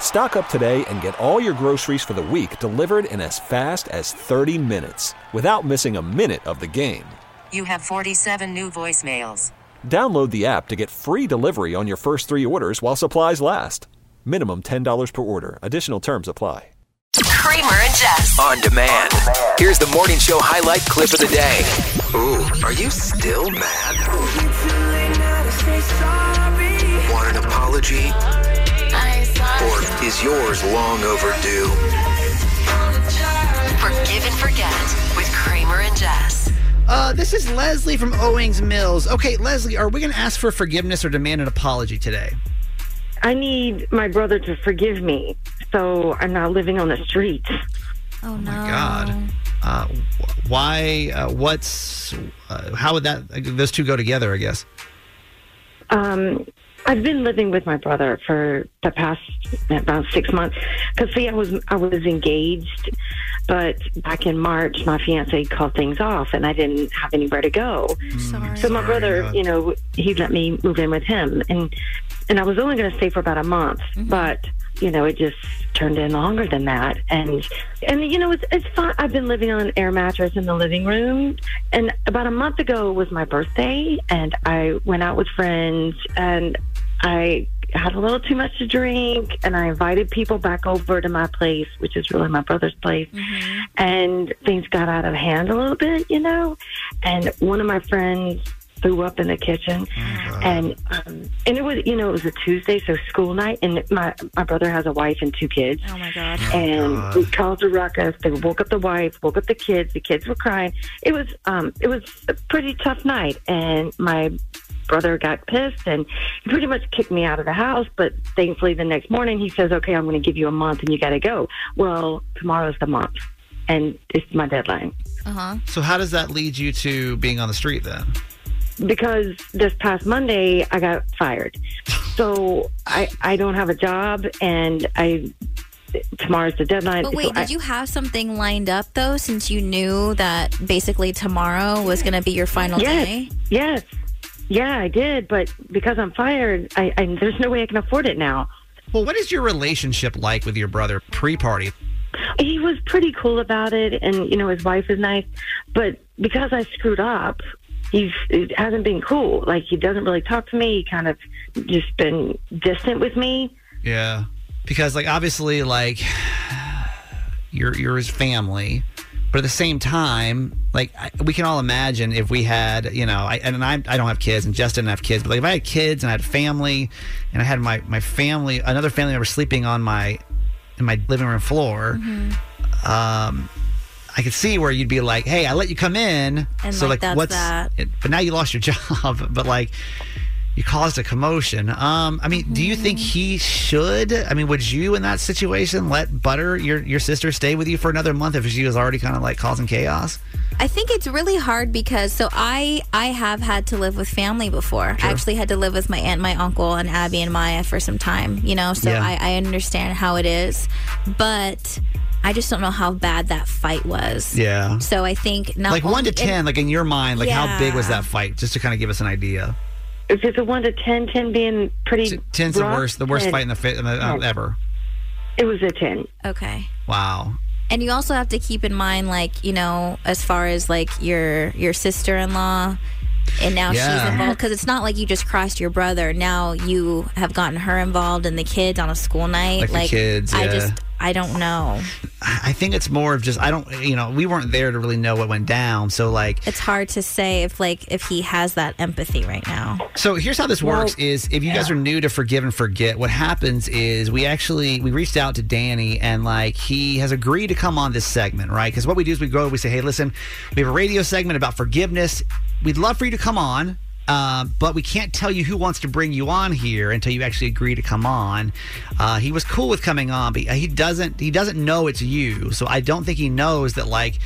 Stock up today and get all your groceries for the week delivered in as fast as 30 minutes without missing a minute of the game. You have 47 new voicemails. Download the app to get free delivery on your first three orders while supplies last. Minimum $10 per order. Additional terms apply. Kramer and Jess. On demand. Here's the morning show highlight clip of the day. Ooh, are you still mad? Want an apology? Or is yours long overdue? Forgive and forget with Kramer and Jess. Uh, this is Leslie from Owings Mills. Okay, Leslie, are we going to ask for forgiveness or demand an apology today? I need my brother to forgive me so I'm not living on the streets. Oh no! God. Uh, why? Uh, what's? Uh, how would that? Those two go together? I guess. Um, I've been living with my brother for the past about six months. Cause see, I was I was engaged, but back in March, my fiance called things off, and I didn't have anywhere to go. Sorry. So my brother, God. you know, he let me move in with him, and and I was only going to stay for about a month, mm-hmm. but you know, it just turned in longer than that, and and you know, it's it's fine. I've been living on an air mattress in the living room, and about a month ago was my birthday, and I went out with friends, and I had a little too much to drink, and I invited people back over to my place, which is really my brother's place, and things got out of hand a little bit, you know, and one of my friends threw up in the kitchen. And um and it was you know it was a tuesday so school night and my my brother has a wife and two kids. Oh my god! and we caused a ruckus they woke up the wife woke up the kids. The kids were crying. It was um it was a pretty tough night. And my brother got pissed and he pretty much kicked me out of the house but thankfully the next morning he says okay i'm going to give you a month and you got to go well tomorrow's the month and it's my deadline Uh huh. So how does that lead you to being on the street then? because this past Monday I got fired. So I I don't have a job and I tomorrow's the deadline. But So wait, I- did you have something lined up though? Since you knew that basically tomorrow was going to be your final Yes. day. Yes. Yeah, I did, but because I'm fired, I, I there's no way I can afford it now. Well, what is your relationship like with your brother pre-party? He was pretty cool about it, and you know his wife is nice, but because I screwed up, he's it hasn't been cool. Like he doesn't really talk to me. He kind of just been distant with me. Yeah, because like obviously like you're you're his family, but at the same time, like I, we can all imagine if we had you know, I, and I I don't have kids and Jess didn't have kids, but like if I had kids and I had family, and I had my my family another family member sleeping on my in my living room floor, um. I could see where you'd be like, "Hey, I let you come in." And, so like, like, what's? that. It, but now you lost your job. But like, you caused a commotion. Um, I mean, do you think he should? I mean, would you in that situation let Butter, your your sister, stay with you for another month if she was already kind of like causing chaos? I think it's really hard because so I I have had to live with family before. I actually had to live with my aunt, my uncle, and Abby and Maya for some time. You know, so Yeah. I, I understand how it is, but I just don't know how bad that fight was. Yeah. So I think not Like one to ten, like in your mind, like how big was that fight? Just to kind of give us an idea. If it's a one to 10, 10 being pretty. T- Ten's the worst, the worst then fight in the, fi- in the uh, ever. It was a ten. Okay. Wow. And you also have to keep in mind, like you know, as far as like your your sister in law, and now Yeah. she's involved because it's not like you just crossed your brother. Now you have gotten her involved and the kids on a school night. Like the kids, I yeah. just I don't know. I think it's more of just I don't you know we weren't there to really know what went down. So like It's hard to say if like if he has that empathy right now. So here's how this works: is if you guys are new to Forgive and Forget, what happens is we actually we reached out to Danny and like he has agreed to come on this segment, right? Because what we do is we go, we say, hey, listen, we have a radio segment about forgiveness. We'd love for you to come on. Uh, but we can't tell you who wants to bring you on here until you actually agree to come on. Uh, he was cool with coming on, but he doesn't. He doesn't know it's you, so I don't think he knows that like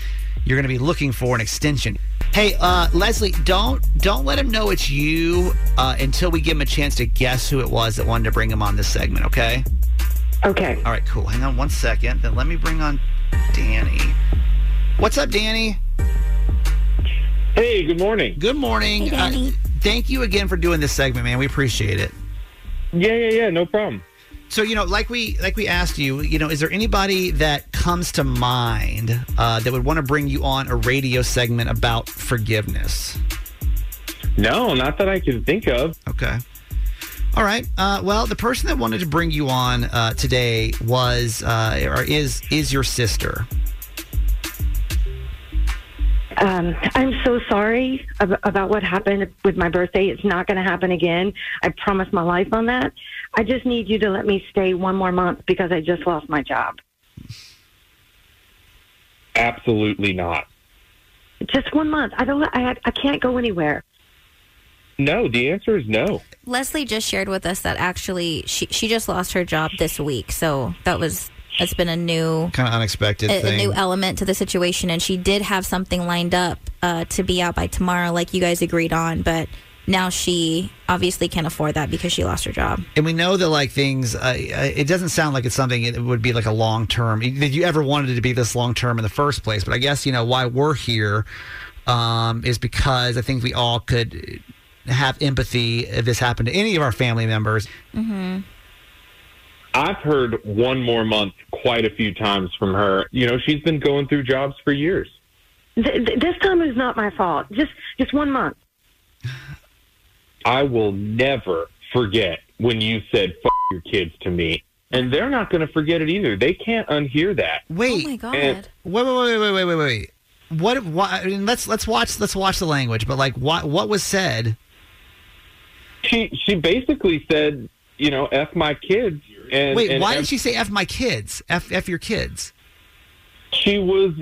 you're going to be looking for an extension. Hey, uh, Leslie, don't don't let him know it's you uh, until we give him a chance to guess who it was that wanted to bring him on this segment. Okay. Okay. All right. Cool. Hang on one second. Then let me bring on Danny. What's up, Danny? Hey, good morning. Good morning. Hey, Danny. Uh, thank you again for doing this segment, man. We appreciate it. Yeah, yeah, yeah, no problem. So you know, like we like we asked you, you know, is there anybody that comes to mind uh, that would want to bring you on a radio segment about forgiveness? No, not that I can think of. Okay. All right. Uh, well, the person that wanted to bring you on uh, today was uh, or is is your sister. Um, I'm so sorry ab- about what happened with my birthday. It's not going to happen again. I promise my life on that. I just need you to let me stay one more month because I just lost my job. Absolutely not. Just one month. I don't. I I can't go anywhere. No, the answer is no. Leslie just shared with us that actually she she just lost her job this week. So that was that's been a new Kind of unexpected a, a new element to the situation and she did have something lined up uh, to be out by tomorrow like you guys agreed on, but now she obviously can't afford that because she lost her job. and we know that like things, uh, it doesn't sound like it's something that would be like a long term. That you ever wanted it to be this long term in the first place. But I guess you know why we're here um, is because I think we all could have empathy if this happened to any of our family members. I've heard one more month quite a few times from her. You know, she's been going through jobs for years. Th- th- this time is not my fault. Just just one month. I will never forget when you said "fuck your kids" to me, and they're not going to forget it either. They can't unhear that. Wait, oh my god. and- wait, wait, wait, wait, wait, wait, wait. What? Why? I mean, let's let's watch let's watch the language. But like, what what was said? She she basically said, you know, "f my kids." And Wait, and why ev- did she say "f my kids"? F f your kids. She was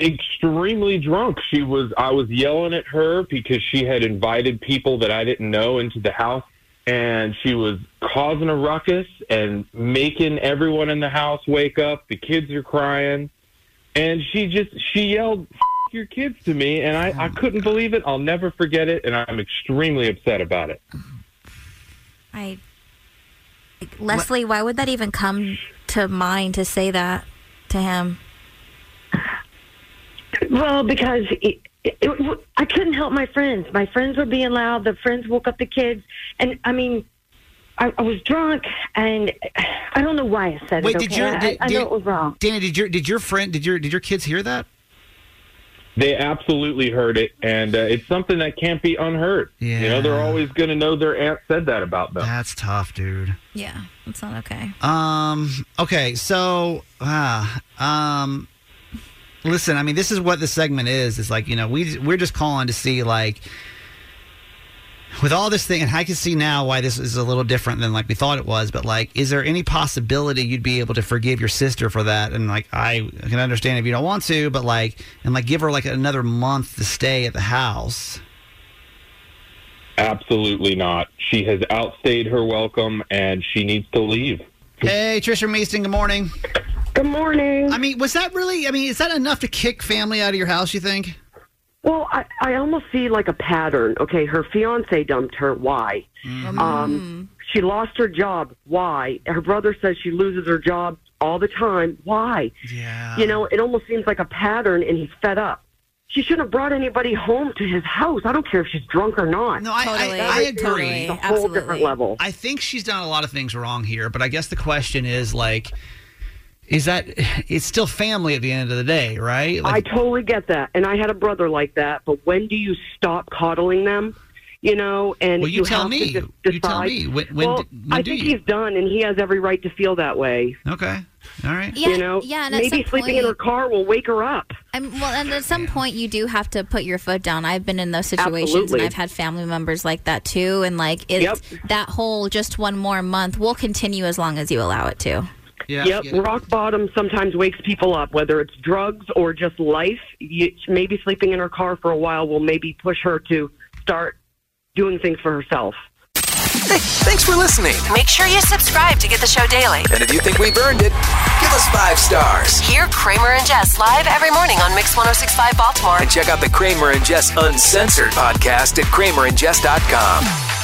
extremely drunk. She was. I was yelling at her because she had invited people that I didn't know into the house, and she was causing a ruckus and making everyone in the house wake up. The kids are crying, and she just she yelled "F- your kids to me, and I, I oh couldn't believe it. I'll never forget it, and I'm extremely upset about it. I like, Leslie, why would that even come to mind to say that to him? Well, because it, it, it, I couldn't help my friends. My friends were being loud. The friends woke up the kids, and I mean, I, I was drunk, and I don't know why I said Wait, it. did okay? your I, did, I did- know it was wrong. Danny, did your did your friend did your did your kids hear that? They absolutely heard it, and uh, it's something that can't be unheard. You know, they're always going to know their aunt said that about them. That's tough, dude. Yeah, that's not okay. Um. Okay. So, ah, um, listen. I mean, this is what the segment is. It's like you know, we we're just calling to see like. With all this thing, and I can see now why this is a little different than like we thought it was. But like, is there any possibility you'd be able to forgive your sister for that? And like, I can understand if you don't want to, but like, and like, give her like another month to stay at the house. Absolutely not. She has outstayed her welcome, and she needs to leave. Hey, Trisha Meeston. Good morning. Good morning. I mean, was that really? I mean, is that enough to kick family out of your house? You think? Well, I, I almost see like a pattern. Okay, her fiance dumped her. Why? Um, she lost her job. Why? Her brother says she loses her job all the time. Why? Yeah. You know, it almost seems like a pattern, and he's fed up. She shouldn't have brought anybody home to his house. I don't care if she's drunk or not. No, I, Totally. I, I agree. Totally. A whole Absolutely. different level. I think she's done a lot of things wrong here, but I guess the question is like, is that it's still family at the end of the day, right? I totally get that. And I had a brother like that. But when do you stop coddling them? you know, and Well, you tell have me. To de- You tell decide. me. When- when well, d- when I do think you? he's done, and he has every right to feel that way. Okay. All right. Yeah, you know, yeah, and maybe some sleeping in her car will wake her up. I'm, well, and at some point you do have to put your foot down. I've been in those situations, Absolutely. and I've had family members like that too. And like, it's that whole just one more month will continue as long as you allow it to. Yep, rock bottom sometimes wakes people up, whether it's drugs or just life. You, maybe sleeping in her car for a while will maybe push her to start doing things for herself. Hey, thanks for listening. Make sure you subscribe to get the show daily. And if you think we've earned it, give us five stars. Hear Kramer and Jess live every morning on Mix 1065 Baltimore. And check out the Kramer and Jess Uncensored podcast at kramerandjess.com.